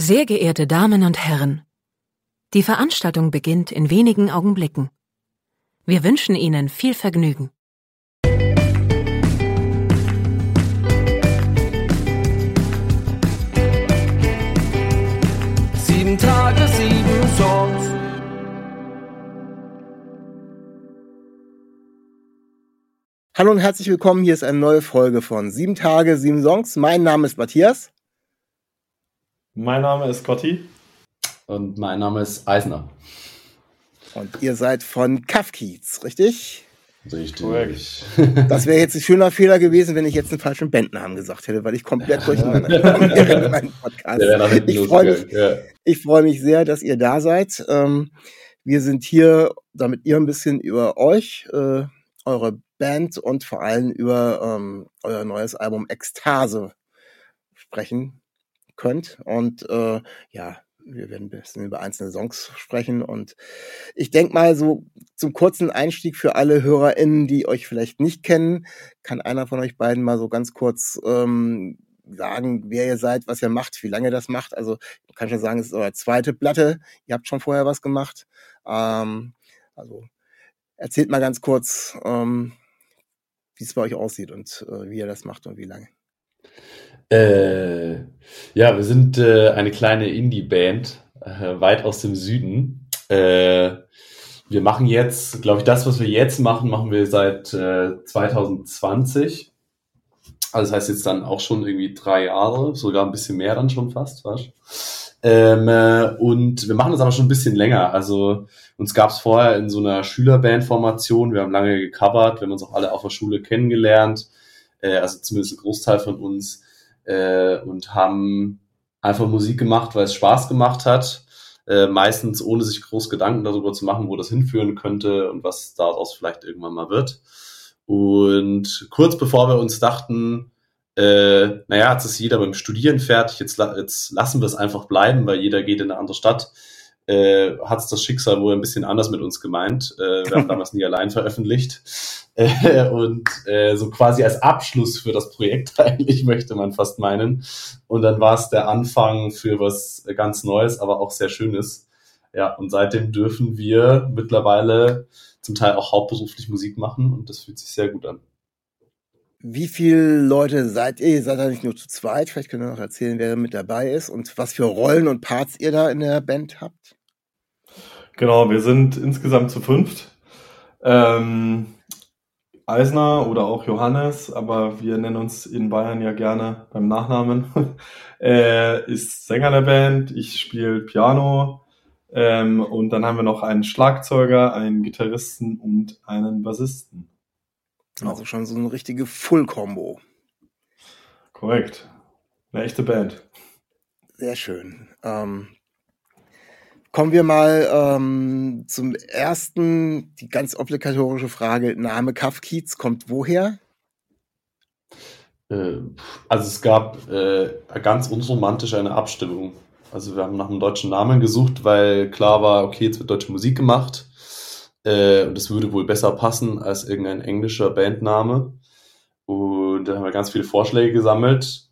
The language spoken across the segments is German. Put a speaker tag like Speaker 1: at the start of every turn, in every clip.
Speaker 1: Sehr geehrte Damen und Herren, die Veranstaltung beginnt in wenigen Augenblicken. Wir wünschen Ihnen viel Vergnügen.
Speaker 2: Sieben Tage, sieben Songs.
Speaker 3: Hallo und herzlich willkommen. Hier ist eine neue Folge von Sieben Tage, sieben Songs. Mein Name ist Matthias.
Speaker 4: Mein Name ist Gotti.
Speaker 5: Und mein Name ist Eisner.
Speaker 3: Und ihr seid von Kafkiez, richtig?
Speaker 5: Richtig.
Speaker 4: Korrekt.
Speaker 3: Das wäre jetzt ein schöner Fehler gewesen, wenn ich jetzt einen falschen Bandnamen gesagt hätte, weil ich komplett durcheinander gekommen wäre in meinem Podcast. Ich freue mich,
Speaker 5: losgegangen. Ja.
Speaker 3: ich freue mich sehr, dass ihr da seid. Ähm, wir sind hier, damit ihr ein bisschen über euch, äh, eure Band und vor allem über ähm, euer neues Album Ekstase sprechen könnt. Und äh, ja, wir werden ein bisschen über einzelne Songs sprechen. Und ich denke mal, so zum kurzen Einstieg für alle HörerInnen, die euch vielleicht nicht kennen, kann einer von euch beiden mal so ganz kurz ähm, sagen, wer ihr seid, was ihr macht, wie lange ihr das macht. Also ich kann schon sagen, es ist eure zweite Platte. Ihr habt schon vorher was gemacht. Ähm, also erzählt mal ganz kurz, ähm, wie es bei euch aussieht und äh, wie ihr das macht und wie lange.
Speaker 5: Äh, ja, wir sind äh, eine kleine Indie-Band, äh, weit aus dem Süden. Äh, wir machen jetzt, glaube ich, das, was wir jetzt machen, machen wir seit äh, 2020. Also das heißt jetzt dann auch schon irgendwie drei Jahre, sogar ein bisschen mehr dann schon fast, weißt ähm, äh, Und wir machen das aber schon ein bisschen länger. Also uns gab es vorher in so einer Schülerband-Formation, wir haben lange gecovert, wir haben uns auch alle auf der Schule kennengelernt, äh, also zumindest ein Großteil von uns, äh, und haben einfach Musik gemacht, weil es Spaß gemacht hat. Äh, meistens ohne sich groß Gedanken darüber zu machen, wo das hinführen könnte und was daraus vielleicht irgendwann mal wird. Und kurz bevor wir uns dachten, äh, naja, jetzt ist jeder beim Studieren fertig, jetzt, jetzt lassen wir es einfach bleiben, weil jeder geht in eine andere Stadt, äh, hat es das Schicksal wohl ein bisschen anders mit uns gemeint. Äh, wir haben damals nie allein veröffentlicht. Äh, und äh, so quasi als Abschluss für das Projekt eigentlich, möchte man fast meinen. Und dann war es der Anfang für was ganz Neues, aber auch sehr Schönes. Ja, und seitdem dürfen wir mittlerweile zum Teil auch hauptberuflich Musik machen und das fühlt sich sehr gut an.
Speaker 3: Wie viele Leute seid ihr? Ihr seid ja nicht nur zu zweit. Vielleicht könnt ihr noch erzählen, wer mit dabei ist und was für Rollen und Parts ihr da in der Band habt.
Speaker 4: Genau, wir sind insgesamt zu fünft. Ähm, Eisner oder auch Johannes, aber wir nennen uns in Bayern ja gerne beim Nachnamen, äh, ist Sänger der Band. Ich spiele Piano. Ähm, und dann haben wir noch einen Schlagzeuger, einen Gitarristen und einen Bassisten. Genau.
Speaker 3: Also schon so eine richtige Full-Combo.
Speaker 4: Korrekt. Eine echte Band.
Speaker 3: Sehr schön. Ähm, kommen wir mal ähm, zum ersten, die ganz obligatorische Frage. Name Kafkiez kommt woher?
Speaker 5: Äh, Also es gab äh, ganz unromantisch eine Abstimmung. Also wir haben nach einem deutschen Namen gesucht, weil klar war, okay, jetzt wird deutsche Musik gemacht. Äh, und es würde wohl besser passen als irgendein englischer Bandname. Und da haben wir ganz viele Vorschläge gesammelt.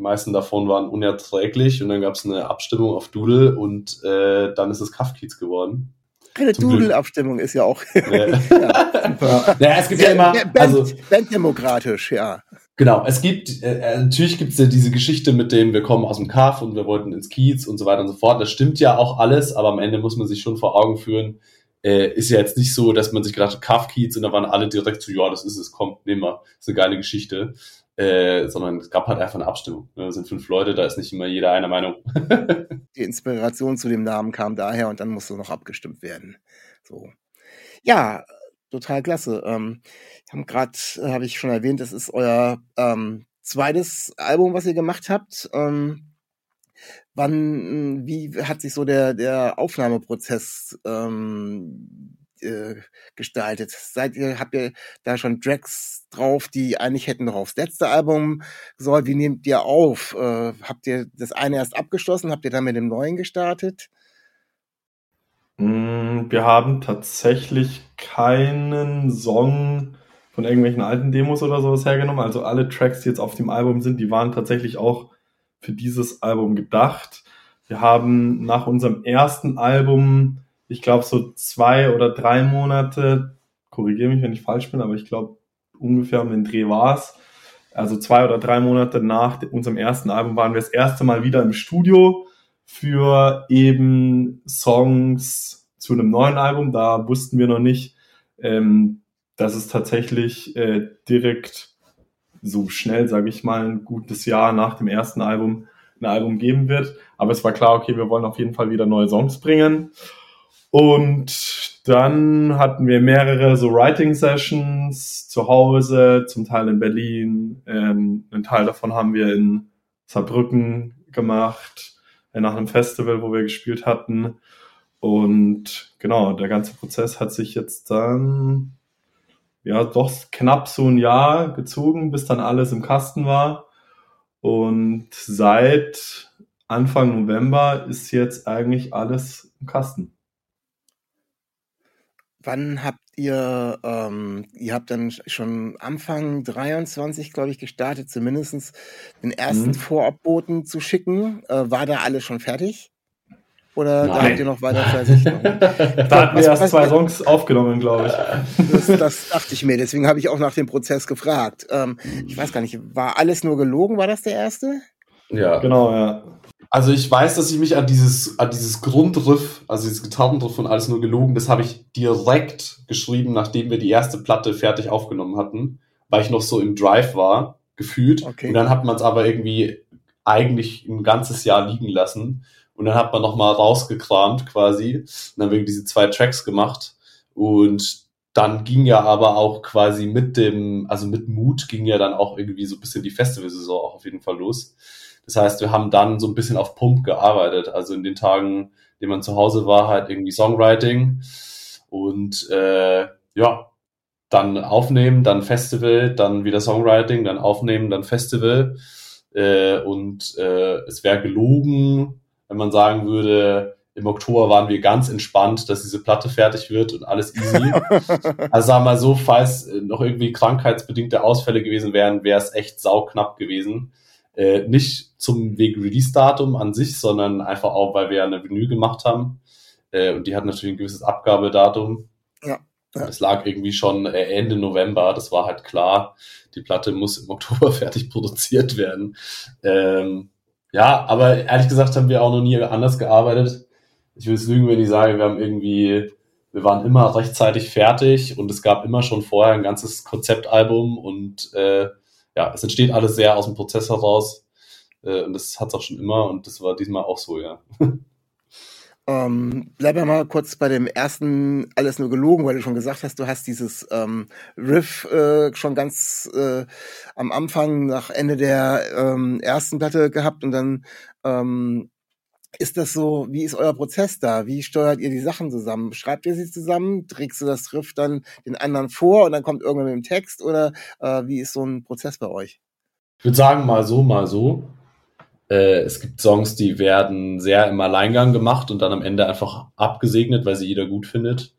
Speaker 5: Die meisten davon waren unerträglich. Und dann gab es eine Abstimmung auf Doodle und äh, dann ist es Kafkiez geworden.
Speaker 3: Eine. Doodle-Abstimmung ist ja auch
Speaker 5: Ja.
Speaker 3: ja.
Speaker 5: Naja, es gibt ja immer,
Speaker 3: Band,
Speaker 5: also
Speaker 3: banddemokratisch, ja.
Speaker 5: Genau, es gibt, äh, äh, natürlich gibt es ja diese Geschichte mit dem, wir kommen aus dem Kaff und wir wollten ins Kiez und so weiter und so fort. Das stimmt ja auch alles, aber am Ende muss man sich schon vor Augen führen, äh, ist ja jetzt nicht so, dass man sich gedacht hat, Kaff, Kiez und da waren alle direkt so, ja, das ist es, kommt, nehmen wir, ist eine geile Geschichte. Äh, sondern es gab halt einfach eine Abstimmung. Ne? Es sind fünf Leute, da ist nicht immer jeder einer Meinung.
Speaker 3: Die Inspiration zu dem Namen kam daher und dann musste noch abgestimmt werden. So. Ja, total klasse. Ähm, haben gerade, habe ich schon erwähnt, das ist euer ähm, zweites Album, was ihr gemacht habt. Ähm, wann, wie hat sich so der, der Aufnahmeprozess ähm, äh, gestaltet? Seid ihr, habt ihr da schon Tracks drauf, die eigentlich hätten noch aufs letzte Album sollen? Wie nehmt ihr auf? Äh, habt ihr das eine erst abgeschlossen? Habt ihr dann mit dem neuen gestartet?
Speaker 4: Mm, Wir haben tatsächlich keinen Song von irgendwelchen alten Demos oder sowas hergenommen. Also alle Tracks, die jetzt auf dem Album sind, die waren tatsächlich auch für dieses Album gedacht. wir haben nach unserem ersten Album, ich glaube so zwei oder drei Monate, korrigiere mich, wenn ich falsch bin, aber ich glaube ungefähr um den Dreh war es. Also zwei oder drei Monate nach unserem ersten Album waren wir das erste Mal wieder im Studio für eben Songs zu einem neuen Album. Da wussten wir noch nicht, ähm, dass es tatsächlich äh, direkt so schnell, sage ich mal, ein gutes Jahr nach dem ersten Album ein Album geben wird. Aber es war klar, okay, wir wollen auf jeden Fall wieder neue Songs bringen. Und dann hatten wir mehrere so Writing Sessions zu Hause, zum Teil in Berlin. Ähm, einen Teil davon haben wir in Saarbrücken gemacht, äh, nach einem Festival, wo wir gespielt hatten. Und genau, der ganze Prozess hat sich jetzt dann ja doch knapp so ein Jahr gezogen, bis dann alles im Kasten war. Und seit Anfang November ist jetzt eigentlich alles im Kasten.
Speaker 3: Wann habt ihr, ähm, ihr habt dann schon Anfang 23, glaube ich, gestartet, zumindest den ersten mhm. Vorabboten zu schicken. Äh, war da alles schon fertig? Oder Nein. da habt ihr noch weiter Versicherung?
Speaker 4: da hatten wir erst zwei Songs aufgenommen, glaube ich.
Speaker 3: Das, das, dachte ich mir, deswegen habe ich auch nach dem Prozess gefragt. Ähm, ich weiß gar nicht, war alles nur gelogen? War das der erste?
Speaker 4: Ja. Genau, ja.
Speaker 5: Also ich weiß, dass ich mich an dieses, an dieses Grundriff, also dieses Gitarrenriff von alles nur gelogen, das habe ich direkt geschrieben, nachdem wir die erste Platte fertig aufgenommen hatten, weil ich noch so im Drive war, gefühlt. Okay. Und dann hat man es aber irgendwie eigentlich ein ganzes Jahr liegen lassen. Und dann hat man nochmal rausgekramt quasi. Und dann haben wir diese zwei Tracks gemacht. Und dann ging ja aber auch quasi mit dem, also mit Mut ging ja dann auch irgendwie so ein bisschen die Festivalsaison auch auf jeden Fall los. Das heißt, wir haben dann so ein bisschen auf Pump gearbeitet. Also in den Tagen, in denen man zu Hause war, halt irgendwie Songwriting und äh, ja, dann aufnehmen, dann Festival, dann wieder Songwriting, dann aufnehmen, dann Festival. Äh, und äh, es wäre gelogen, wenn man sagen würde, im Oktober waren wir ganz entspannt, dass diese Platte fertig wird und alles easy. also sagen wir mal so, falls noch irgendwie krankheitsbedingte Ausfälle gewesen wären, wäre es echt sauknapp gewesen. Äh, nicht zum wegen Release-Datum an sich, sondern einfach auch, weil wir ja eine Vinyl gemacht haben. Äh, und die hat natürlich ein gewisses Abgabedatum. Ja. ja. Das lag irgendwie schon äh, Ende November, das war halt klar. Die Platte muss im Oktober fertig produziert werden. Ähm, ja, aber ehrlich gesagt haben wir auch noch nie anders gearbeitet. Ich will es lügen, wenn ich sage, wir haben irgendwie, wir waren immer rechtzeitig fertig und es gab immer schon vorher ein ganzes Konzeptalbum und äh, ja, es entsteht alles sehr aus dem Prozess heraus. Äh, und das hat es auch schon immer und das war diesmal auch so, ja.
Speaker 3: Ähm, bleib mal kurz bei dem ersten alles nur gelogen, weil du schon gesagt hast, du hast dieses ähm, Riff äh, schon ganz äh, am Anfang nach Ende der ähm, ersten Platte gehabt und dann ähm, ist das so, wie ist euer Prozess da? Wie steuert ihr die Sachen zusammen? Schreibt ihr sie zusammen? Trägst du das Riff dann den anderen vor und dann kommt irgendwann mit dem Text? Oder äh, wie ist so ein Prozess bei euch?
Speaker 5: Ich würde sagen, mal so, mal so. Äh, es gibt Songs, die werden sehr im Alleingang gemacht und dann am Ende einfach abgesegnet, weil sie jeder gut findet.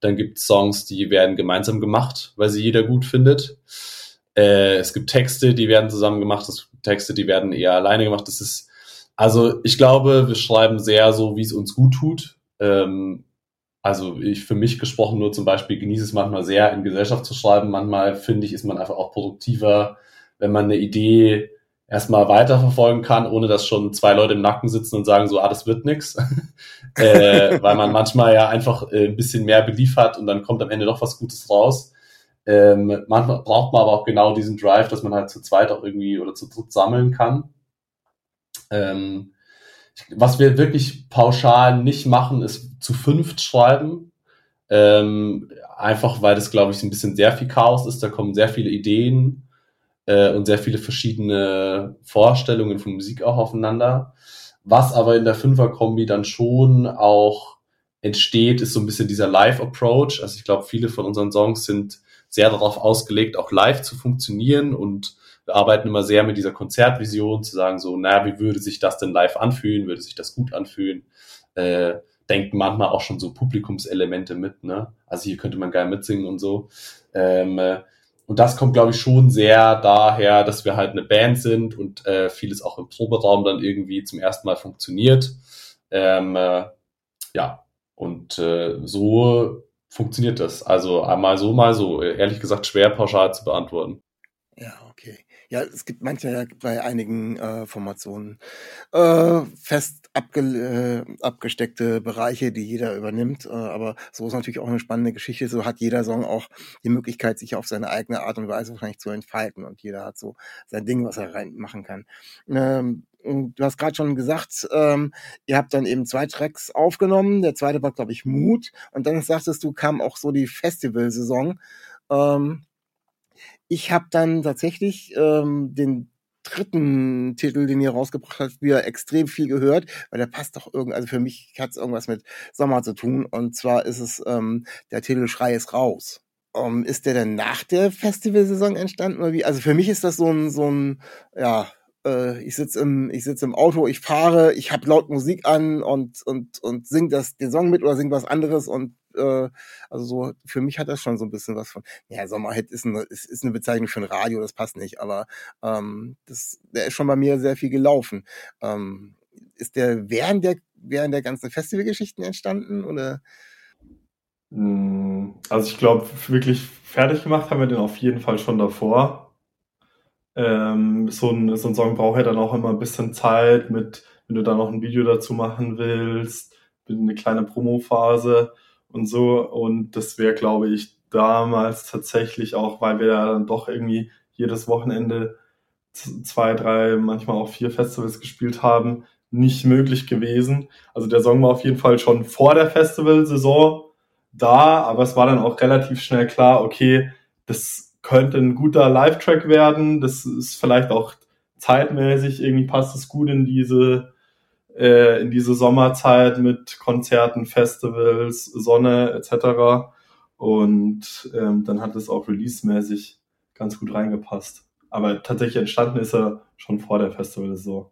Speaker 5: Dann gibt es Songs, die werden gemeinsam gemacht, weil sie jeder gut findet. Äh, es gibt Texte, die werden zusammen gemacht. Es gibt Texte, die werden eher alleine gemacht. Das ist, also ich glaube, wir schreiben sehr so, wie es uns gut tut. Ähm, also ich für mich gesprochen nur zum Beispiel genieße es manchmal sehr, in Gesellschaft zu schreiben. Manchmal finde ich, ist man einfach auch produktiver, wenn man eine Idee erstmal weiterverfolgen kann, ohne dass schon zwei Leute im Nacken sitzen und sagen so, ah, das wird nix. äh, weil man manchmal ja einfach äh, ein bisschen mehr Belief hat und dann kommt am Ende doch was Gutes raus. Ähm, manchmal braucht man aber auch genau diesen Drive, dass man halt zu zweit auch irgendwie oder zu dritt sammeln kann. Ähm, was wir wirklich pauschal nicht machen, ist zu fünft schreiben. Ähm, einfach weil das, glaube ich, ein bisschen sehr viel Chaos ist. Da kommen sehr viele Ideen äh, und sehr viele verschiedene Vorstellungen von Musik auch aufeinander. Was aber in der Fünfer-Kombi dann schon auch entsteht, ist so ein bisschen dieser Live-Approach. Also ich glaube, viele von unseren Songs sind sehr darauf ausgelegt, auch live zu funktionieren und wir arbeiten immer sehr mit dieser Konzertvision, zu sagen so, naja, wie würde sich das denn live anfühlen? Würde sich das gut anfühlen? Äh, denken manchmal auch schon so Publikumselemente mit, ne? Also hier könnte man geil mitsingen und so. Ähm, und das kommt, glaube ich, schon sehr daher, dass wir halt eine Band sind und äh, vieles auch im Proberaum dann irgendwie zum ersten Mal funktioniert. Ähm, äh, ja, und äh, so funktioniert das. Also mal so, mal so. Ehrlich gesagt, schwer pauschal zu beantworten.
Speaker 3: Ja, okay. Ja, es gibt manche bei einigen äh, Formationen äh, fest abge äh, abgesteckte Bereiche, die jeder übernimmt. Äh, aber so ist natürlich auch eine spannende Geschichte. So hat jeder Song auch die Möglichkeit, sich auf seine eigene Art und Weise wahrscheinlich zu entfalten. Und jeder hat so sein Ding, was er reinmachen kann. Ähm, du hast gerade schon gesagt, ähm, ihr habt dann eben zwei Tracks aufgenommen. Der zweite war, glaube ich, Mut. Und dann sagtest du, kam auch so die Festivalsaison. Ähm, ich habe dann tatsächlich ähm, den dritten Titel, den ihr rausgebracht habt, wieder extrem viel gehört, weil der passt doch irgendwie, also für mich hat es irgendwas mit Sommer zu tun. Und zwar ist es ähm, der Titel Schrei ist raus. Um, ähm, ist der denn nach der Festivalsaison entstanden oder wie? Also für mich ist das so ein, so ein, ja, äh, ich sitze im, ich sitze im Auto, ich fahre, ich habe laut Musik an und und und sing das den Song mit oder sing was anderes und äh, also so für mich hat das schon so ein bisschen was von. Ja, Sommerhit ist eine ist, ist eine Bezeichnung für ein Radio, das passt nicht, aber ähm, das der ist schon bei mir sehr viel gelaufen. Ähm, ist der während der während der ganzen Festivalgeschichten entstanden oder?
Speaker 4: Hm, also ich glaube, wirklich fertig gemacht haben wir den auf jeden Fall schon davor. Ähm, so, ein, so ein Song braucht ja dann auch immer ein bisschen Zeit, mit, wenn du dann noch ein Video dazu machen willst, eine kleine Promo-Phase und so. Und das wäre, glaube ich, damals tatsächlich auch, weil wir ja dann doch irgendwie jedes Wochenende zwei, drei, manchmal auch vier Festivals gespielt haben, nicht möglich gewesen. Also der Song war auf jeden Fall schon vor der Festivalsaison da, aber es war dann auch relativ schnell klar, okay, das könnte ein guter Live-Track werden. Das ist vielleicht auch zeitmäßig, irgendwie passt es gut in diese, äh, in diese Sommerzeit mit Konzerten, Festivals, Sonne etc. Und ähm, dann hat es auch release-mäßig ganz gut reingepasst. Aber tatsächlich entstanden ist er schon vor der Festival-Saison.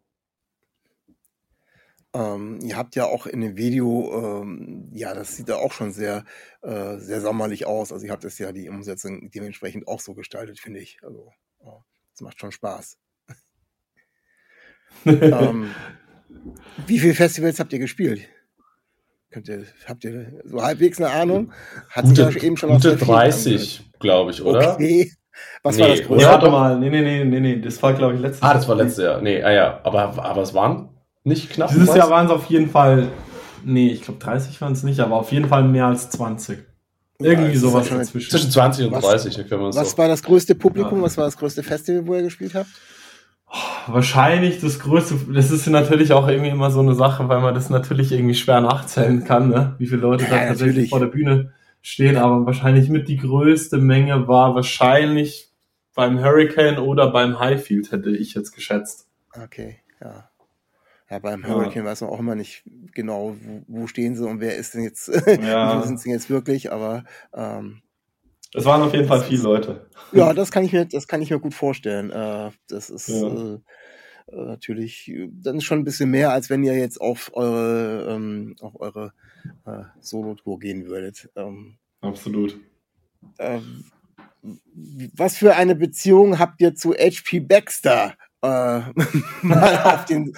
Speaker 3: Ähm, ihr habt ja auch in dem Video, ähm, ja, das sieht ja auch schon sehr, äh, sehr sommerlich aus. Also ihr habt es ja die Umsetzung dementsprechend auch so gestaltet, finde ich. Also, oh, das macht schon Spaß. ähm, wie viele Festivals habt ihr gespielt? Könnt ihr, habt ihr so halbwegs eine Ahnung?
Speaker 5: Hat gute, sich eben schon gute 30, glaube ich, oder? Okay.
Speaker 3: Was nee, war das
Speaker 4: größte? Ja, warte mal. Nee, nee, nee, nee, nee. Das war, glaube ich, letztes
Speaker 5: Jahr. Ah, das war letztes Jahr. Nee, ah ja. Aber, aber es waren nicht knapp.
Speaker 4: Dieses was? Jahr waren es auf jeden Fall, nee, ich glaube 30 waren es nicht, aber auf jeden Fall mehr als 20. Irgendwie ja, sowas
Speaker 5: dazwischen. Zwischen 20 und 30,
Speaker 3: was, können wir Was so. war das größte Publikum? Ja. Was war das größte Festival, wo ihr gespielt habt?
Speaker 4: Wahrscheinlich das größte, das ist natürlich auch irgendwie immer so eine Sache, weil man das natürlich irgendwie schwer nachzählen kann, ne? wie viele Leute ja, da tatsächlich natürlich. vor der Bühne stehen, aber wahrscheinlich mit die größte Menge war wahrscheinlich beim Hurricane oder beim Highfield, hätte ich jetzt geschätzt.
Speaker 3: Okay, ja. Ja, beim Hurricane ja. weiß man auch immer nicht genau, wo, wo stehen sie und wer ist denn jetzt, ja. wo sind sie jetzt wirklich, aber ähm,
Speaker 4: es waren auf jeden Fall viele Leute.
Speaker 3: Ja, das kann ich mir, das kann ich mir gut vorstellen. Äh, das ist ja. äh, äh natürlich dann schon ein bisschen mehr, als wenn ihr jetzt auf eure, ähm, auf eure Solo-Tour gehen würdet. Ähm,
Speaker 4: Absolut.
Speaker 3: Äh, was für eine Beziehung habt ihr zu HP Baxter? mal auf den,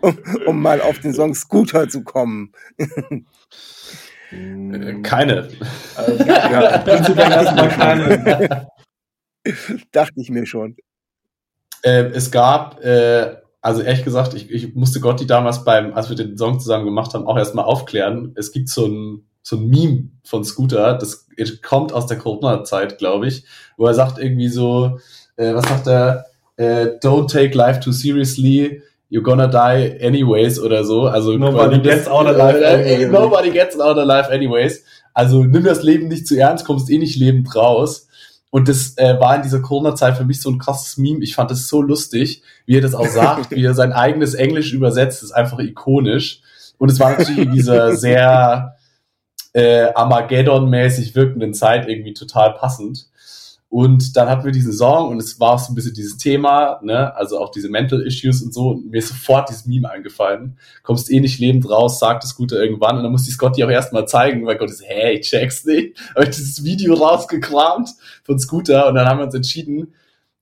Speaker 3: um, um, mal auf den Song Scooter zu kommen.
Speaker 5: Äh, keine.
Speaker 3: Also, ja, prinzipiell erstmal keine. Dachte ich mir schon.
Speaker 5: Äh, es gab, äh, also ehrlich gesagt, ich, ich musste Gotti damals beim, als wir den Song zusammen gemacht haben, auch erstmal aufklären. Es gibt so ein, so ein Meme von Scooter, das kommt aus der Corona-Zeit, glaube ich, wo er sagt irgendwie so, äh, was sagt er? äh, Don't take life too seriously, you're gonna die anyways oder so. Also
Speaker 4: nobody gets out alive.
Speaker 5: Äh, nobody gets out alive anyways. Also nimm das Leben nicht zu ernst, kommst eh nicht lebend raus. Und das äh, war in dieser Corona-Zeit für mich so ein krasses Meme. Ich fand das so lustig, wie er das auch sagt, wie er sein eigenes Englisch übersetzt, das ist einfach ikonisch. Und es war natürlich in dieser sehr äh, Armageddon-mäßig wirkenden Zeit irgendwie total passend. Und dann hatten wir diesen Song und es war so ein bisschen dieses Thema, ne, also auch diese Mental Issues und so. Und mir ist sofort dieses Meme eingefallen. Kommst eh nicht lebend raus, sagt das Gute irgendwann. Und dann musste ich Scotty auch erstmal zeigen, weil Gott ist, hey, ich check's nicht. Habe ich dieses Video rausgekramt von Scooter und dann haben wir uns entschieden,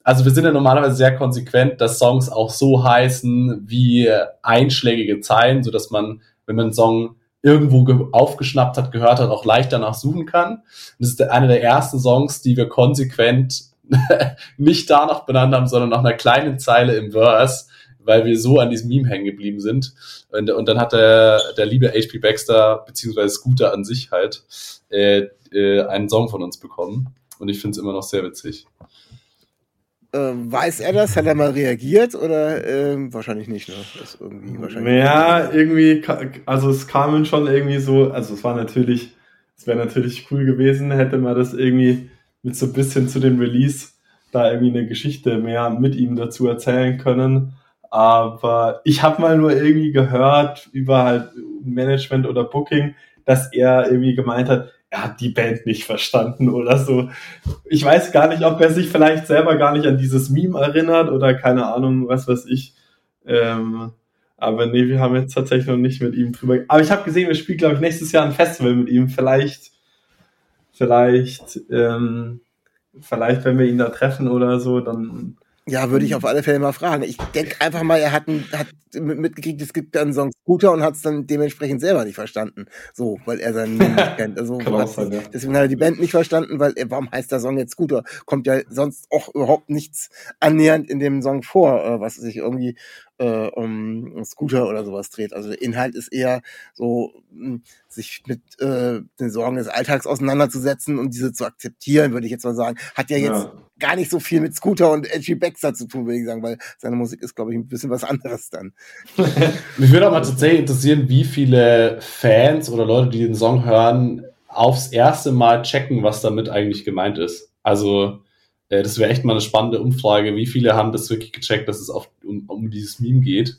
Speaker 5: also wir sind ja normalerweise sehr konsequent, dass Songs auch so heißen wie einschlägige Zeilen, so dass man, wenn man einen Song irgendwo aufgeschnappt hat, gehört hat, auch leicht danach suchen kann. Und das ist einer der ersten Songs, die wir konsequent nicht danach benannt haben, sondern nach einer kleinen Zeile im Verse, weil wir so an diesem Meme hängen geblieben sind. Und, und dann hat der, der liebe HP Baxter, beziehungsweise Scooter an sich halt, äh, äh, einen Song von uns bekommen. Und ich finde es immer noch sehr witzig.
Speaker 3: Ähm, weiß er das? Hat er mal reagiert oder ähm, wahrscheinlich nicht? Ne? Das
Speaker 4: irgendwie wahrscheinlich ja, irgendwie, also es kam schon irgendwie so, also es war natürlich, es wäre natürlich cool gewesen, hätte man das irgendwie mit so ein bisschen zu dem Release da irgendwie eine Geschichte mehr mit ihm dazu erzählen können. Aber ich habe mal nur irgendwie gehört über halt Management oder Booking, dass er irgendwie gemeint hat, er hat die Band nicht verstanden oder so. Ich weiß gar nicht, ob er sich vielleicht selber gar nicht an dieses Meme erinnert oder keine Ahnung, was weiß ich. Ähm, aber nee, wir haben jetzt tatsächlich noch nicht mit ihm drüber. Aber ich habe gesehen, wir spielen, glaube ich, nächstes Jahr ein Festival mit ihm. Vielleicht, vielleicht, ähm, vielleicht, wenn wir ihn da treffen oder so, dann
Speaker 3: ja, würde ich auf alle Fälle mal fragen. Ich denke einfach mal, er hat, hat mitgekriegt, es gibt einen Song Scooter und hat es dann dementsprechend selber nicht verstanden. So, weil er seinen Namen nicht kennt. Also, sein, ja. Deswegen hat er die Band nicht verstanden, weil er, warum heißt der Song jetzt Scooter? Kommt ja sonst auch überhaupt nichts annähernd in dem Song vor, äh, was sich irgendwie äh, um Scooter oder sowas dreht. Also der Inhalt ist eher so, hm, sich mit äh, den Sorgen des Alltags auseinanderzusetzen und diese zu akzeptieren, würde ich jetzt mal sagen. Hat ja jetzt ja. gar nicht so viel mit Scooter und Edgy Baxter zu tun, würde ich sagen, weil seine Musik ist, glaube ich, ein bisschen was anderes dann.
Speaker 5: Mich würde auch mal tatsächlich interessieren, wie viele Fans oder Leute, die den Song hören, aufs erste Mal checken, was damit eigentlich gemeint ist. Also äh, das wäre echt mal eine spannende Umfrage. Wie viele haben das wirklich gecheckt, dass es auf, um, um dieses Meme geht?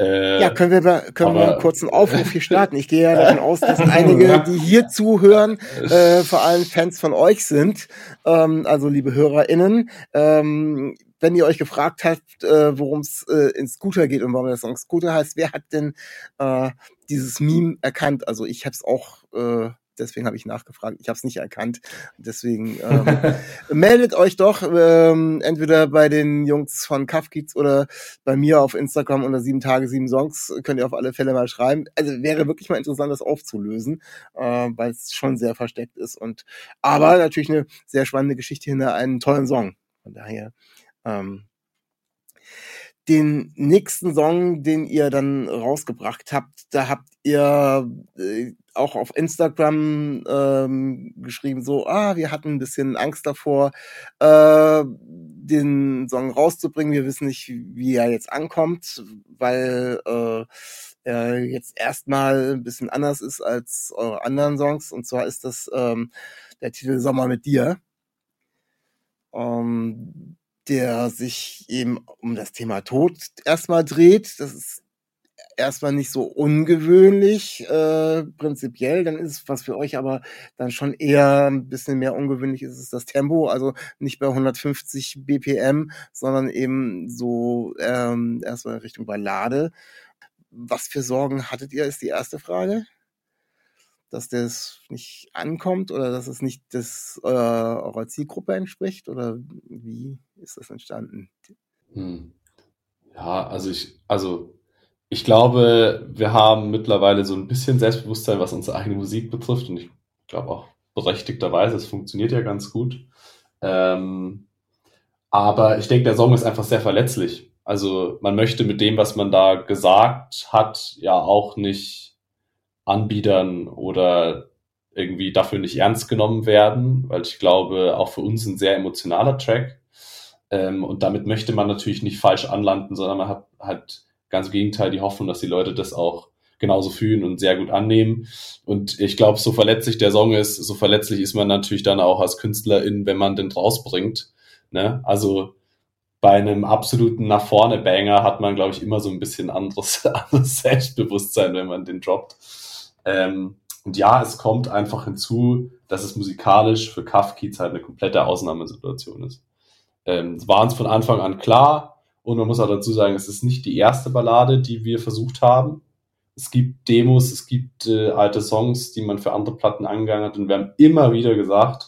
Speaker 3: Äh, ja, können wir, mal, können aber, wir einen kurzen Aufruf hier starten? Ich gehe ja davon aus, dass einige, die hier zuhören, äh, vor allem Fans von euch sind. Ähm, also liebe HörerInnen, ähm, wenn ihr euch gefragt habt, äh, worum es äh, in Scooter geht und warum der Song Scooter heißt, wer hat denn äh, dieses Meme erkannt? Also ich habe es auch äh, deswegen habe ich nachgefragt. Ich habe es nicht erkannt. Deswegen ähm, meldet euch doch ähm, entweder bei den Jungs von Kafkiz oder bei mir auf Instagram unter sieben Tage, sieben Songs. Könnt ihr auf alle Fälle mal schreiben. Also wäre wirklich mal interessant, das aufzulösen, äh, weil es schon sehr versteckt ist. Und aber natürlich eine sehr spannende Geschichte hinter einem tollen Song. Von daher ähm, den nächsten Song, den ihr dann rausgebracht habt, da habt ihr äh, auch auf Instagram ähm, geschrieben, so, ah, wir hatten ein bisschen Angst davor, äh, den Song rauszubringen. Wir wissen nicht, wie er jetzt ankommt, weil äh, er jetzt erstmal ein bisschen anders ist als eure anderen Songs. Und zwar ist das ähm, der Titel Sommer mit dir. Ähm, der sich eben um das Thema Tod erstmal dreht. Das ist erstmal nicht so ungewöhnlich, äh, prinzipiell. Dann ist was für euch aber dann schon eher ein bisschen mehr ungewöhnlich ist es das Tempo. Also nicht bei 150 BPM, sondern eben so ähm, erstmal Richtung Ballade. Was für Sorgen hattet ihr, ist die erste Frage dass das nicht ankommt oder dass es nicht das äh, eurer Zielgruppe entspricht? Oder wie ist das entstanden?
Speaker 5: Hm. Ja, also ich, also ich glaube, wir haben mittlerweile so ein bisschen Selbstbewusstsein, was unsere eigene Musik betrifft. Und ich glaube auch berechtigterweise, es funktioniert ja ganz gut. Ähm, aber ich denke, der Song ist einfach sehr verletzlich. Also man möchte mit dem, was man da gesagt hat, ja auch nicht Anbietern oder irgendwie dafür nicht ernst genommen werden, weil ich glaube, auch für uns ein sehr emotionaler Track. Ähm, und damit möchte man natürlich nicht falsch anlanden, sondern man hat halt ganz im Gegenteil die Hoffnung, dass die Leute das auch genauso fühlen und sehr gut annehmen. Und ich glaube, so verletzlich der Song ist, so verletzlich ist man natürlich dann auch als Künstlerin, wenn man den rausbringt. Ne? Also bei einem absoluten nach vorne Banger hat man, glaube ich, immer so ein bisschen anderes, anderes Selbstbewusstsein, wenn man den droppt. Ähm, Und ja, es kommt einfach hinzu, dass es musikalisch für Kafkiez halt eine komplette Ausnahmesituation ist. Ähm, es war uns von Anfang an klar und man muss auch dazu sagen, es ist nicht die erste Ballade, die wir versucht haben. Es gibt Demos, es gibt äh, alte Songs, die man für andere Platten angegangen hat und wir haben immer wieder gesagt,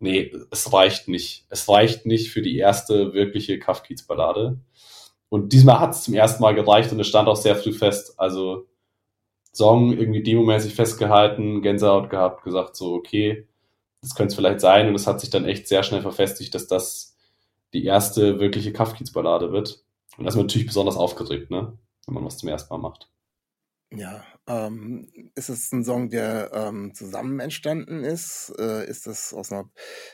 Speaker 5: nee, es reicht nicht. Es reicht nicht für die erste wirkliche Kafkiez-Ballade. Und diesmal hat es zum ersten Mal gereicht und es stand auch sehr früh fest. Also Song irgendwie demomäßig festgehalten, Gänsehaut gehabt, gesagt so, okay, das könnte es vielleicht sein. Und es hat sich dann echt sehr schnell verfestigt, dass das die erste wirkliche Kafkiez-Ballade wird. Und das ist natürlich besonders aufgeregt, ne? wenn man was zum ersten Mal macht.
Speaker 3: Ja, ähm, ist es ein Song, der ähm, zusammen entstanden ist? Äh, ist das aus einer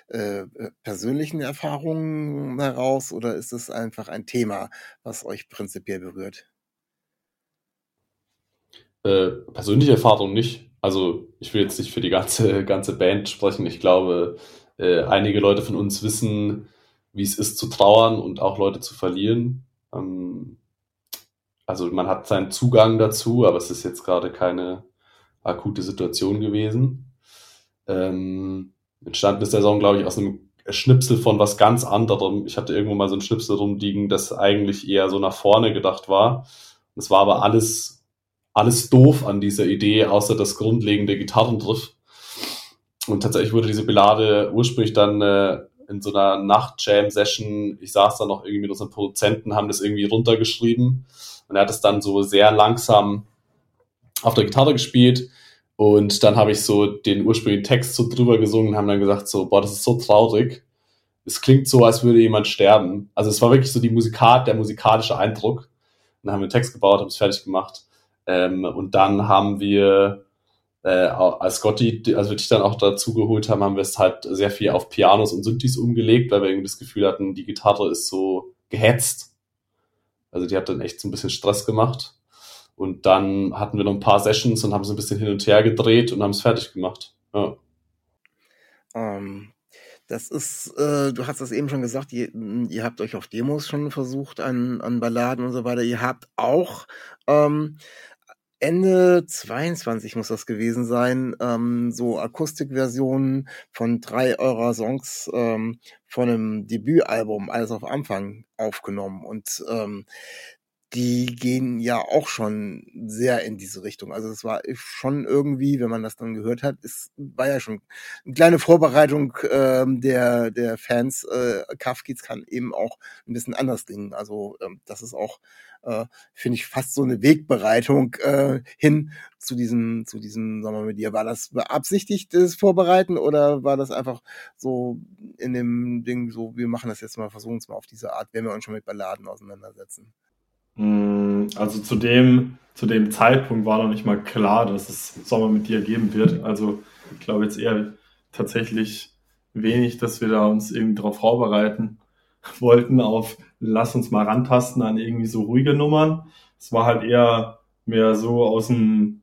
Speaker 3: äh, äh, persönlichen Erfahrung heraus oder ist es einfach ein Thema, was euch prinzipiell berührt?
Speaker 5: Äh, persönliche Erfahrung nicht. Also ich will jetzt nicht für die ganze, ganze Band sprechen. Ich glaube, äh, einige Leute von uns wissen, wie es ist zu trauern und auch Leute zu verlieren. Ähm, also man hat seinen Zugang dazu, aber es ist jetzt gerade keine akute Situation gewesen. Ähm, entstanden ist der Song, glaube ich, aus einem Schnipsel von was ganz anderem. Ich hatte irgendwo mal so ein Schnipsel rumliegen, das eigentlich eher so nach vorne gedacht war. Es war aber alles, alles doof an dieser Idee, außer das grundlegende Gitarrendriff. Und tatsächlich wurde diese Ballade ursprünglich dann äh, in so einer Nacht-Jam-Session, ich saß da noch irgendwie mit unseren Produzenten, haben das irgendwie runtergeschrieben und er hat es dann so sehr langsam auf der Gitarre gespielt. Und dann habe ich so den ursprünglichen Text so drüber gesungen und haben dann gesagt, so, boah, das ist so traurig. Es klingt so, als würde jemand sterben. Also es war wirklich so die Musikat, der musikalische Eindruck. Und dann haben wir einen Text gebaut, haben es fertig gemacht. Ähm, und dann haben wir, äh, als Scotty, also wir dich dann auch dazu geholt haben, haben wir es halt sehr viel auf Pianos und Synthes umgelegt, weil wir irgendwie das Gefühl hatten, die Gitarre ist so gehetzt. Also die hat dann echt so ein bisschen Stress gemacht. Und dann hatten wir noch ein paar Sessions und haben so ein bisschen hin und her gedreht und haben es fertig gemacht. Ja.
Speaker 3: Ähm, das ist, äh, du hast das eben schon gesagt, ihr, ihr habt euch auf Demos schon versucht an, an Balladen und so weiter. Ihr habt auch ähm, Ende 22 muss das gewesen sein, ähm, so Akustikversionen von drei eurer Songs ähm, von einem Debütalbum, alles auf Anfang aufgenommen. Und ähm, die gehen ja auch schon sehr in diese Richtung. Also es war schon irgendwie, wenn man das dann gehört hat, es war ja schon eine kleine Vorbereitung ähm, der der Fans. Äh, Kafkiz kann eben auch ein bisschen anders klingen. Also ähm, das ist auch, äh, finde ich, fast so eine Wegbereitung äh, hin zu diesem zu diesem Sommer mit dir. War das beabsichtigtes Vorbereiten oder war das einfach so in dem Ding so, wir machen das jetzt mal, versuchen es mal auf diese Art, wenn wir uns schon mit Balladen auseinandersetzen?
Speaker 4: Mm, also zu dem, zu dem Zeitpunkt war noch nicht mal klar, dass es Sommer mit dir geben wird. Also ich glaube jetzt eher tatsächlich wenig, dass wir da uns irgendwie darauf vorbereiten wollten auf lass uns mal rantasten an irgendwie so ruhige Nummern. Es war halt eher mehr so aus dem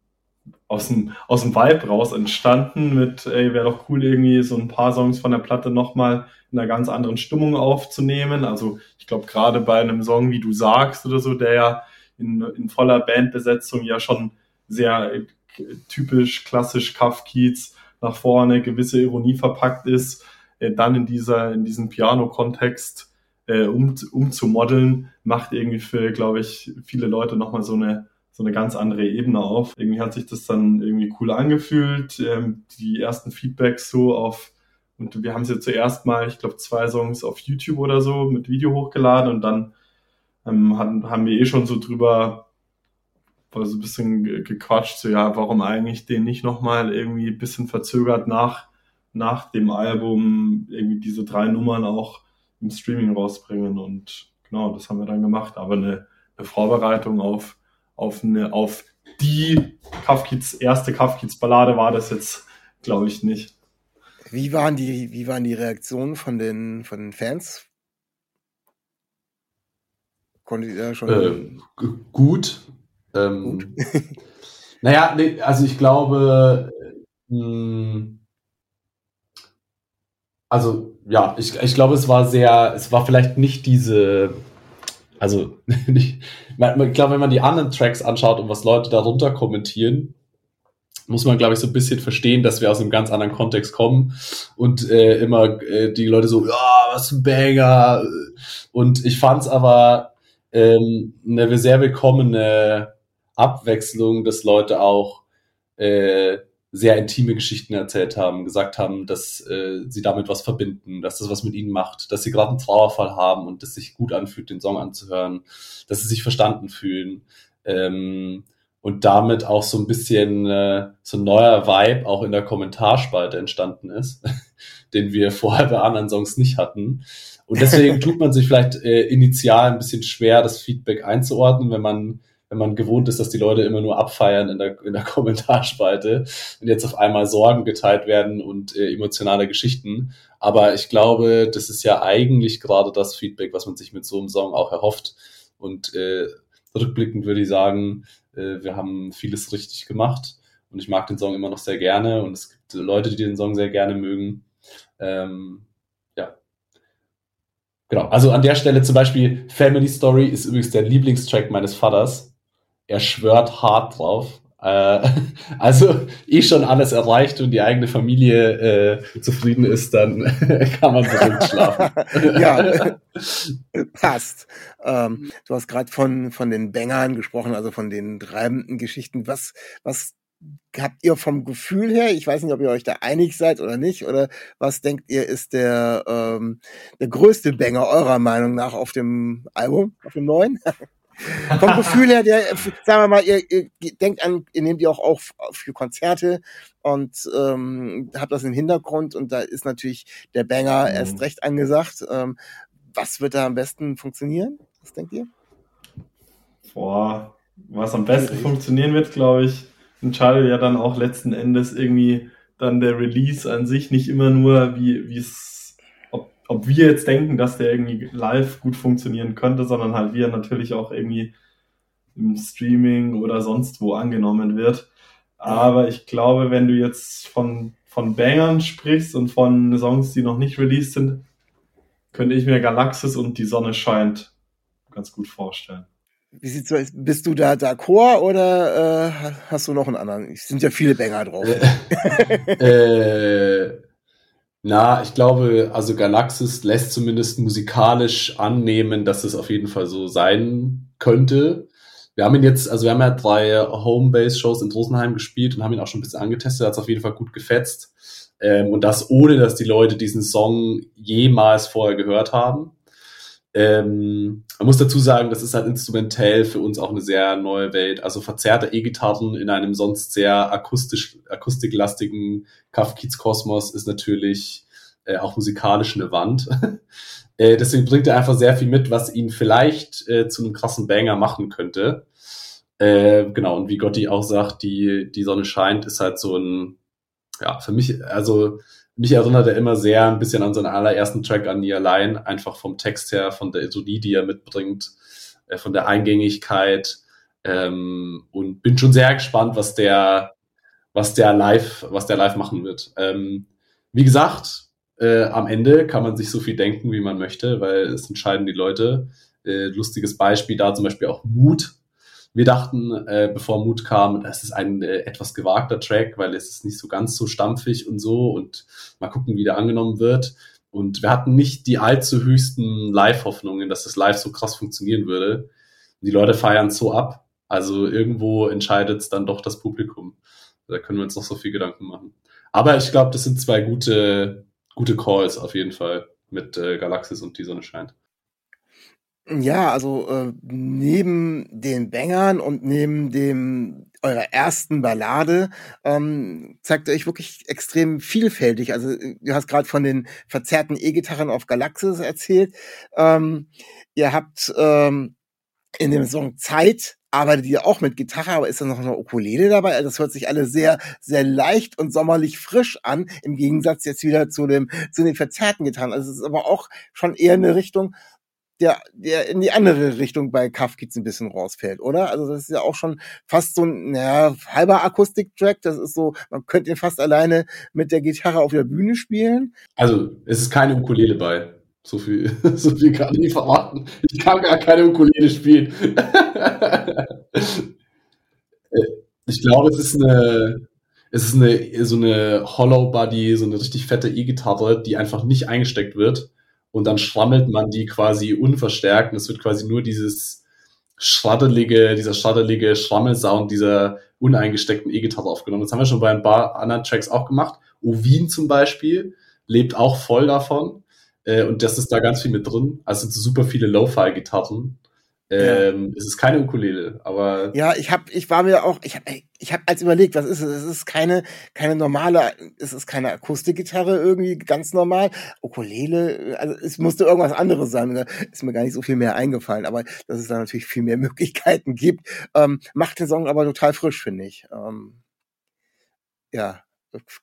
Speaker 4: aus dem, aus dem Vibe raus entstanden mit, ey, wäre doch cool, irgendwie so ein paar Songs von der Platte nochmal in einer ganz anderen Stimmung aufzunehmen. Also ich glaube, gerade bei einem Song, wie du sagst oder so, der ja in, in voller Bandbesetzung ja schon sehr typisch klassisch Kafkiez nach vorne, gewisse Ironie verpackt ist, äh, dann in dieser, in diesem Piano-Kontext äh, um, umzumodeln, macht irgendwie für, glaube ich, viele Leute nochmal so eine so eine ganz andere Ebene auf. Irgendwie hat sich das dann irgendwie cool angefühlt. Ähm, die ersten Feedbacks so auf, und wir haben ja zuerst mal, ich glaube, zwei Songs auf YouTube oder so mit Video hochgeladen und dann ähm, haben, haben wir eh schon so drüber so ein bisschen gequatscht, so ja, warum eigentlich den nicht nochmal irgendwie ein bisschen verzögert nach, nach dem Album irgendwie diese drei Nummern auch im Streaming rausbringen und genau, das haben wir dann gemacht, aber eine, eine Vorbereitung auf auf eine, auf die Kafkiz, erste Kafkiz-Ballade war das jetzt, glaube ich, nicht.
Speaker 3: Wie waren die, wie waren die Reaktionen von den, von den Fans?
Speaker 5: Konntet ihr schon. Äh, gut. Ähm, gut. naja, nee, also ich glaube, mh, hm, also ja, ich, ich glaube, es war sehr, es war vielleicht nicht diese also ich glaube, wenn man die anderen Tracks anschaut und was Leute darunter kommentieren, muss man, glaube ich, so ein bisschen verstehen, dass wir aus einem ganz anderen Kontext kommen und äh, immer äh, die Leute so, ja, was ein Banger. Und ich fand es aber ähm, eine sehr willkommene Abwechslung, dass Leute auch äh, sehr intime Geschichten erzählt haben, gesagt haben, dass äh, sie damit was verbinden, dass das was mit ihnen macht, dass sie gerade einen Trauerfall haben und es sich gut anfühlt, den Song anzuhören, dass sie sich verstanden fühlen. Ähm, und damit auch so ein bisschen äh, so ein neuer Vibe auch in der Kommentarspalte entstanden ist, den wir vorher bei anderen Songs nicht hatten. Und deswegen tut man sich vielleicht äh, initial ein bisschen schwer, das Feedback einzuordnen, wenn man wenn man gewohnt ist, dass die Leute immer nur abfeiern in der, in der Kommentarspalte und jetzt auf einmal Sorgen geteilt werden und äh, emotionale Geschichten. Aber ich glaube, das ist ja eigentlich gerade das Feedback, was man sich mit so einem Song auch erhofft. Und äh, rückblickend würde ich sagen, äh, wir haben vieles richtig gemacht und ich mag den Song immer noch sehr gerne und es gibt Leute, die den Song sehr gerne mögen. Ähm, ja. Genau. Also an der Stelle zum Beispiel Family Story ist übrigens der Lieblingstrack meines Vaters. Er schwört hart drauf. Äh, also eh schon alles erreicht und die eigene Familie äh, zufrieden ist, dann kann man beruhigt schlafen.
Speaker 3: ja, passt. Ähm, du hast gerade von von den Bängern gesprochen, also von den treibenden Geschichten. Was was habt ihr vom Gefühl her? Ich weiß nicht, ob ihr euch da einig seid oder nicht. Oder was denkt ihr ist der ähm, der größte Banger eurer Meinung nach auf dem Album, auf dem neuen? Vom Gefühl her, der, sagen wir mal, ihr, ihr denkt an, ihr nehmt die auch auf für Konzerte und ähm, habt das im Hintergrund und da ist natürlich der Banger mhm. erst recht angesagt. Ähm, was wird da am besten funktionieren? Was denkt ihr?
Speaker 4: Boah, was am besten funktionieren wird, glaube ich, entscheidet ja dann auch letzten Endes irgendwie dann der Release an sich, nicht immer nur, wie es ob wir jetzt denken, dass der irgendwie live gut funktionieren könnte, sondern halt wie er natürlich auch irgendwie im Streaming oder sonst wo angenommen wird. Aber ich glaube, wenn du jetzt von, von Bangern sprichst und von Songs, die noch nicht released sind, könnte ich mir Galaxis und Die Sonne scheint ganz gut vorstellen.
Speaker 3: Wie sieht's aus? Bist du da d'accord oder äh, hast du noch einen anderen? Es sind ja viele Banger drauf.
Speaker 5: äh, na, ich glaube, also Galaxis lässt zumindest musikalisch annehmen, dass es auf jeden Fall so sein könnte. Wir haben ihn jetzt, also wir haben ja drei Homebase-Shows in Rosenheim gespielt und haben ihn auch schon ein bisschen angetestet, hat es auf jeden Fall gut gefetzt. Ähm, und das ohne, dass die Leute diesen Song jemals vorher gehört haben. Ähm, man muss dazu sagen, das ist halt instrumentell für uns auch eine sehr neue Welt. Also verzerrte E-Gitarren in einem sonst sehr akustisch, akustiklastigen Kafkiz-Kosmos ist natürlich äh, auch musikalisch eine Wand. äh, deswegen bringt er einfach sehr viel mit, was ihn vielleicht äh, zu einem krassen Banger machen könnte. Äh, genau, und wie Gotti auch sagt, die, die Sonne scheint, ist halt so ein, ja, für mich, also mich erinnert er immer sehr ein bisschen an seinen allerersten Track an Nie allein, einfach vom Text her, von der Ironie, die er mitbringt, äh, von der Eingängigkeit. Ähm, und bin schon sehr gespannt, was der, was der live, was der live machen wird. Ähm, wie gesagt, äh, am Ende kann man sich so viel denken, wie man möchte, weil es entscheiden die Leute. Äh, lustiges Beispiel da zum Beispiel auch Mut, wir dachten, äh, bevor Mut kam, das ist ein äh, etwas gewagter Track, weil es ist nicht so ganz so stampfig und so und mal gucken, wie der angenommen wird. Und wir hatten nicht die allzu höchsten Live-Hoffnungen, dass das live so krass funktionieren würde. Die Leute feiern so ab. Also irgendwo entscheidet es dann doch das Publikum. Da können wir uns noch so viel Gedanken machen. Aber ich glaube, das sind zwei gute, gute Calls auf jeden Fall mit äh, Galaxis und die Sonne scheint.
Speaker 3: Ja, also äh, neben den Bängern und neben dem eurer ersten Ballade ähm, zeigt euch wirklich extrem vielfältig. Also du hast gerade von den verzerrten E-Gitarren auf Galaxis erzählt. Ähm, ihr habt ähm, in dem Song Zeit arbeitet ihr auch mit Gitarre, aber ist da noch eine Ukulele dabei? Also das hört sich alle sehr, sehr leicht und sommerlich frisch an, im Gegensatz jetzt wieder zu dem, zu den verzerrten Gitarren. Also es ist aber auch schon eher eine Richtung, der, der in die andere Richtung bei Kafkiz ein bisschen rausfällt, oder? Also das ist ja auch schon fast so ein naja, halber Akustik-Track. Das ist so, man könnte ihn fast alleine mit der Gitarre auf der Bühne spielen.
Speaker 5: Also es ist keine Ukulele bei. So viel, so viel kann ich verraten. Ich kann gar keine Ukulele spielen. Ich glaube, es ist eine, es ist eine, so eine Hollow Body, so eine richtig fette E-Gitarre, die einfach nicht eingesteckt wird. Und dann schrammelt man die quasi unverstärkt. Und es wird quasi nur dieses schraddelige, dieser schraddelige Schrammelsound dieser uneingesteckten E-Gitarre aufgenommen. Das haben wir schon bei ein paar anderen Tracks auch gemacht. Ovin zum Beispiel lebt auch voll davon. Äh, und das ist da ganz viel mit drin. Also sind super viele Lo-Fi-Gitarren. Ähm, ja. Es ist keine Ukulele, aber.
Speaker 3: Ja, ich habe, ich war mir auch, ich habe, ich habe als überlegt, was ist es? Es ist keine, keine normale, es ist keine Akustikgitarre irgendwie ganz normal. Ukulele, also es musste irgendwas anderes sein. Da ist mir gar nicht so viel mehr eingefallen, aber dass es da natürlich viel mehr Möglichkeiten gibt, ähm, macht den Song aber total frisch, finde ich. Ähm, ja,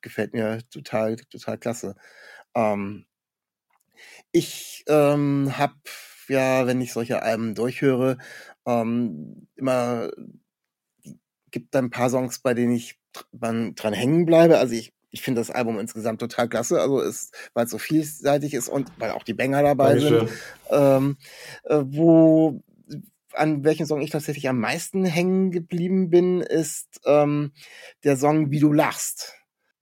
Speaker 3: gefällt mir total, total klasse. Ähm, ich ähm, habe ja, wenn ich solche Alben durchhöre, ähm, immer gibt dann ein paar Songs, bei denen ich dran, dran hängen bleibe. Also ich, ich finde das Album insgesamt total klasse, also ist, weil es so vielseitig ist und weil auch die Banger dabei Dankeschön. sind. Ähm, äh, wo an welchen Song ich tatsächlich am meisten hängen geblieben bin, ist ähm, der Song Wie du lachst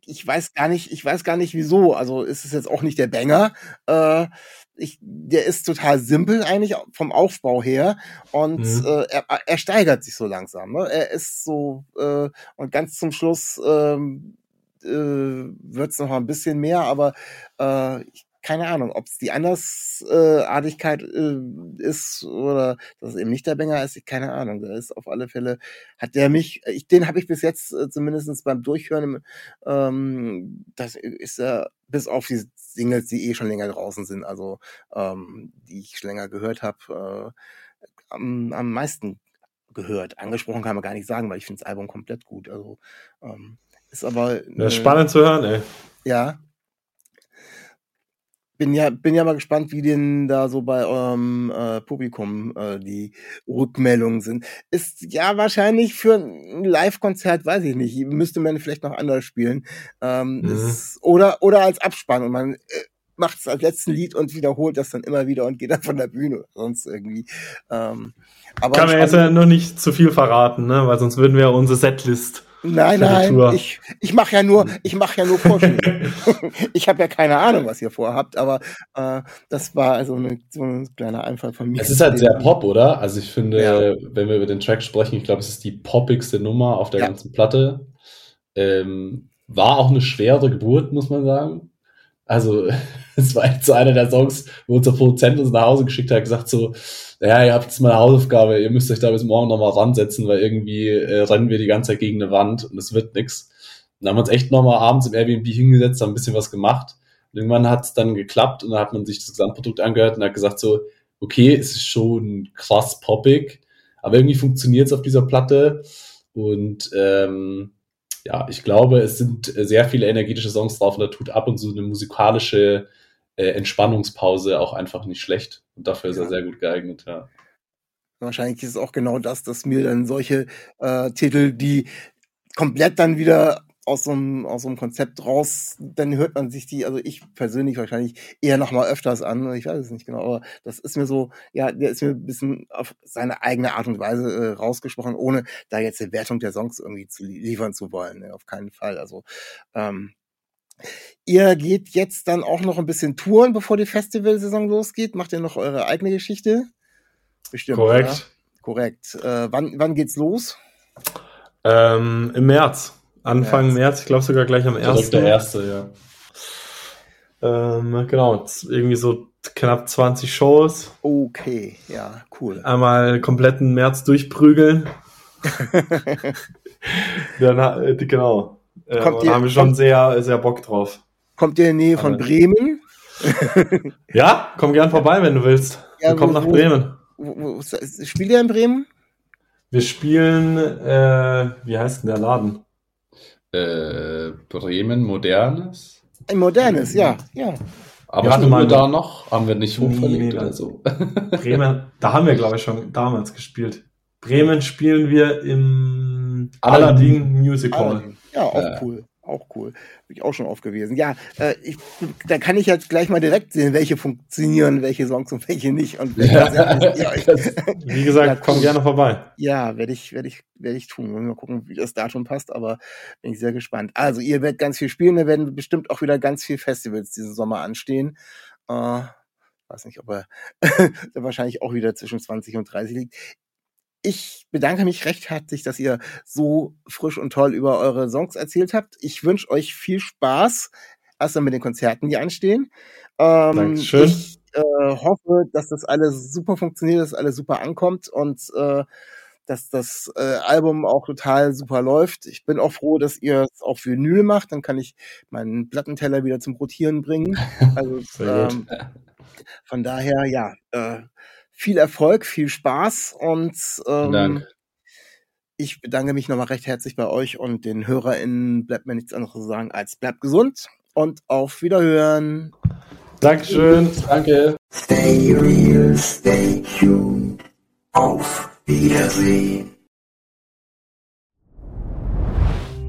Speaker 3: ich weiß gar nicht, ich weiß gar nicht wieso. Also ist es jetzt auch nicht der Banger. Äh, ich, der ist total simpel eigentlich vom Aufbau her und mhm. äh, er, er steigert sich so langsam. Ne? Er ist so äh, und ganz zum Schluss ähm, äh, wird es noch mal ein bisschen mehr, aber äh, ich keine Ahnung, ob es die Andersartigkeit äh, ist oder dass es eben nicht der Banger ist, keine Ahnung. Der ist auf alle Fälle, hat der mich, ich, den habe ich bis jetzt äh, zumindest beim Durchhören, ähm, das ist er, äh, bis auf die Singles, die eh schon länger draußen sind, also ähm, die ich schon länger gehört habe, äh, am, am meisten gehört. Angesprochen kann man gar nicht sagen, weil ich finde das Album komplett gut. Also ähm, ist aber.
Speaker 4: Äh, spannend zu hören, ey.
Speaker 3: Ja, bin ja, bin ja mal gespannt, wie denn da so bei eurem äh, Publikum äh, die Rückmeldungen sind. Ist ja wahrscheinlich für ein Live-Konzert, weiß ich nicht, müsste man vielleicht noch anders spielen. Ähm, mhm. ist, oder, oder als Abspann und man äh, macht es als letzten Lied und wiederholt das dann immer wieder und geht dann von der Bühne sonst irgendwie. Ähm,
Speaker 4: aber Kann man jetzt ja noch nicht zu viel verraten, ne? weil sonst würden wir unsere Setlist
Speaker 3: Nein, nein, ich, ich mache ja nur, ich mache ja nur Vorschläge. ich habe ja keine Ahnung, was ihr vorhabt, aber äh, das war also eine, so ein kleiner Einfall von mir.
Speaker 5: Es ist halt sehr Pop, oder? Also ich finde, ja. wenn wir über den Track sprechen, ich glaube, es ist die poppigste Nummer auf der ja. ganzen Platte. Ähm, war auch eine schwere Geburt, muss man sagen. Also es war jetzt so einer der Songs, wo unser Produzent uns nach Hause geschickt hat, gesagt so, ja, ihr habt jetzt mal eine Hausaufgabe, ihr müsst euch da bis morgen nochmal ransetzen, weil irgendwie äh, rennen wir die ganze Zeit gegen eine Wand und es wird nix. Und dann haben wir uns echt nochmal abends im Airbnb hingesetzt, haben ein bisschen was gemacht. Und irgendwann hat es dann geklappt und dann hat man sich das Gesamtprodukt angehört und hat gesagt so, okay, es ist schon krass poppig, aber irgendwie funktioniert es auf dieser Platte und ähm, ja, ich glaube, es sind sehr viele energetische Songs drauf und da tut ab und zu eine musikalische äh, Entspannungspause auch einfach nicht schlecht. Und dafür ist ja. er sehr gut geeignet, ja.
Speaker 3: Wahrscheinlich ist es auch genau das, dass mir dann solche äh, Titel, die komplett dann wieder aus so, einem, aus so einem Konzept raus, dann hört man sich die, also ich persönlich wahrscheinlich eher noch mal öfters an, ich weiß es nicht genau, aber das ist mir so, ja, der ist mir ein bisschen auf seine eigene Art und Weise äh, rausgesprochen, ohne da jetzt eine Wertung der Songs irgendwie zu liefern zu wollen, ne, auf keinen Fall. Also ähm, Ihr geht jetzt dann auch noch ein bisschen touren, bevor die Festivalsaison losgeht. Macht ihr noch eure eigene Geschichte?
Speaker 4: Bestimmt. Korrekt. Oder?
Speaker 3: Korrekt. Äh, wann, wann geht's los?
Speaker 4: Ähm, Im März. Anfang März, März ich glaube sogar gleich am 1.
Speaker 5: Der erste,
Speaker 4: ja. Ähm, genau, irgendwie so knapp 20 Shows.
Speaker 3: Okay, ja, cool.
Speaker 4: Einmal kompletten März durchprügeln. Dann, äh, genau. Äh, kommt da haben wir schon kommt, sehr, sehr Bock drauf.
Speaker 3: Kommt ihr in der Nähe von Aber, Bremen?
Speaker 4: ja, komm gern vorbei, wenn du willst. Ja, komm nach Bremen.
Speaker 3: Wo, wo, spielt ihr in Bremen?
Speaker 4: Wir spielen, äh, wie heißt denn der Laden?
Speaker 5: Äh, Bremen Modernes?
Speaker 3: Ein Modernes, ja, ja.
Speaker 5: Aber haben wir da noch? Haben wir nicht hochverlegt nee, oder so?
Speaker 4: Bremen, da haben wir, glaube ich, schon damals gespielt. Bremen spielen wir im Aladdin, Aladdin Music Hall.
Speaker 3: Ja, auch äh, cool. Auch cool. Bin ich auch schon oft gewesen. Ja, äh, ich, da kann ich jetzt gleich mal direkt sehen, welche funktionieren, welche Songs und welche nicht. Und welche
Speaker 4: ja. Wie gesagt, ja, komm gerne vorbei.
Speaker 3: Ja, werde ich, werde ich, werde ich tun. Mal gucken, wie das Datum passt, aber bin ich sehr gespannt. Also, ihr werdet ganz viel spielen, da werden bestimmt auch wieder ganz viele Festivals diesen Sommer anstehen. Äh, weiß nicht, ob er wahrscheinlich auch wieder zwischen 20 und 30 liegt ich bedanke mich recht herzlich, dass ihr so frisch und toll über eure Songs erzählt habt. Ich wünsche euch viel Spaß, erst einmal mit den Konzerten, die anstehen.
Speaker 4: Ähm, Dankeschön.
Speaker 3: Ich äh, hoffe, dass das alles super funktioniert, dass alles super ankommt und äh, dass das äh, Album auch total super läuft. Ich bin auch froh, dass ihr es auf Vinyl macht. Dann kann ich meinen Plattenteller wieder zum Rotieren bringen. Also ähm, von daher, ja, äh, viel Erfolg, viel Spaß und ähm, Dank. ich bedanke mich nochmal recht herzlich bei euch und den HörerInnen. Bleibt mir nichts anderes zu sagen als bleibt gesund und auf Wiederhören.
Speaker 4: Dankeschön. Danke.
Speaker 2: Stay real, stay tuned. Auf Wiedersehen.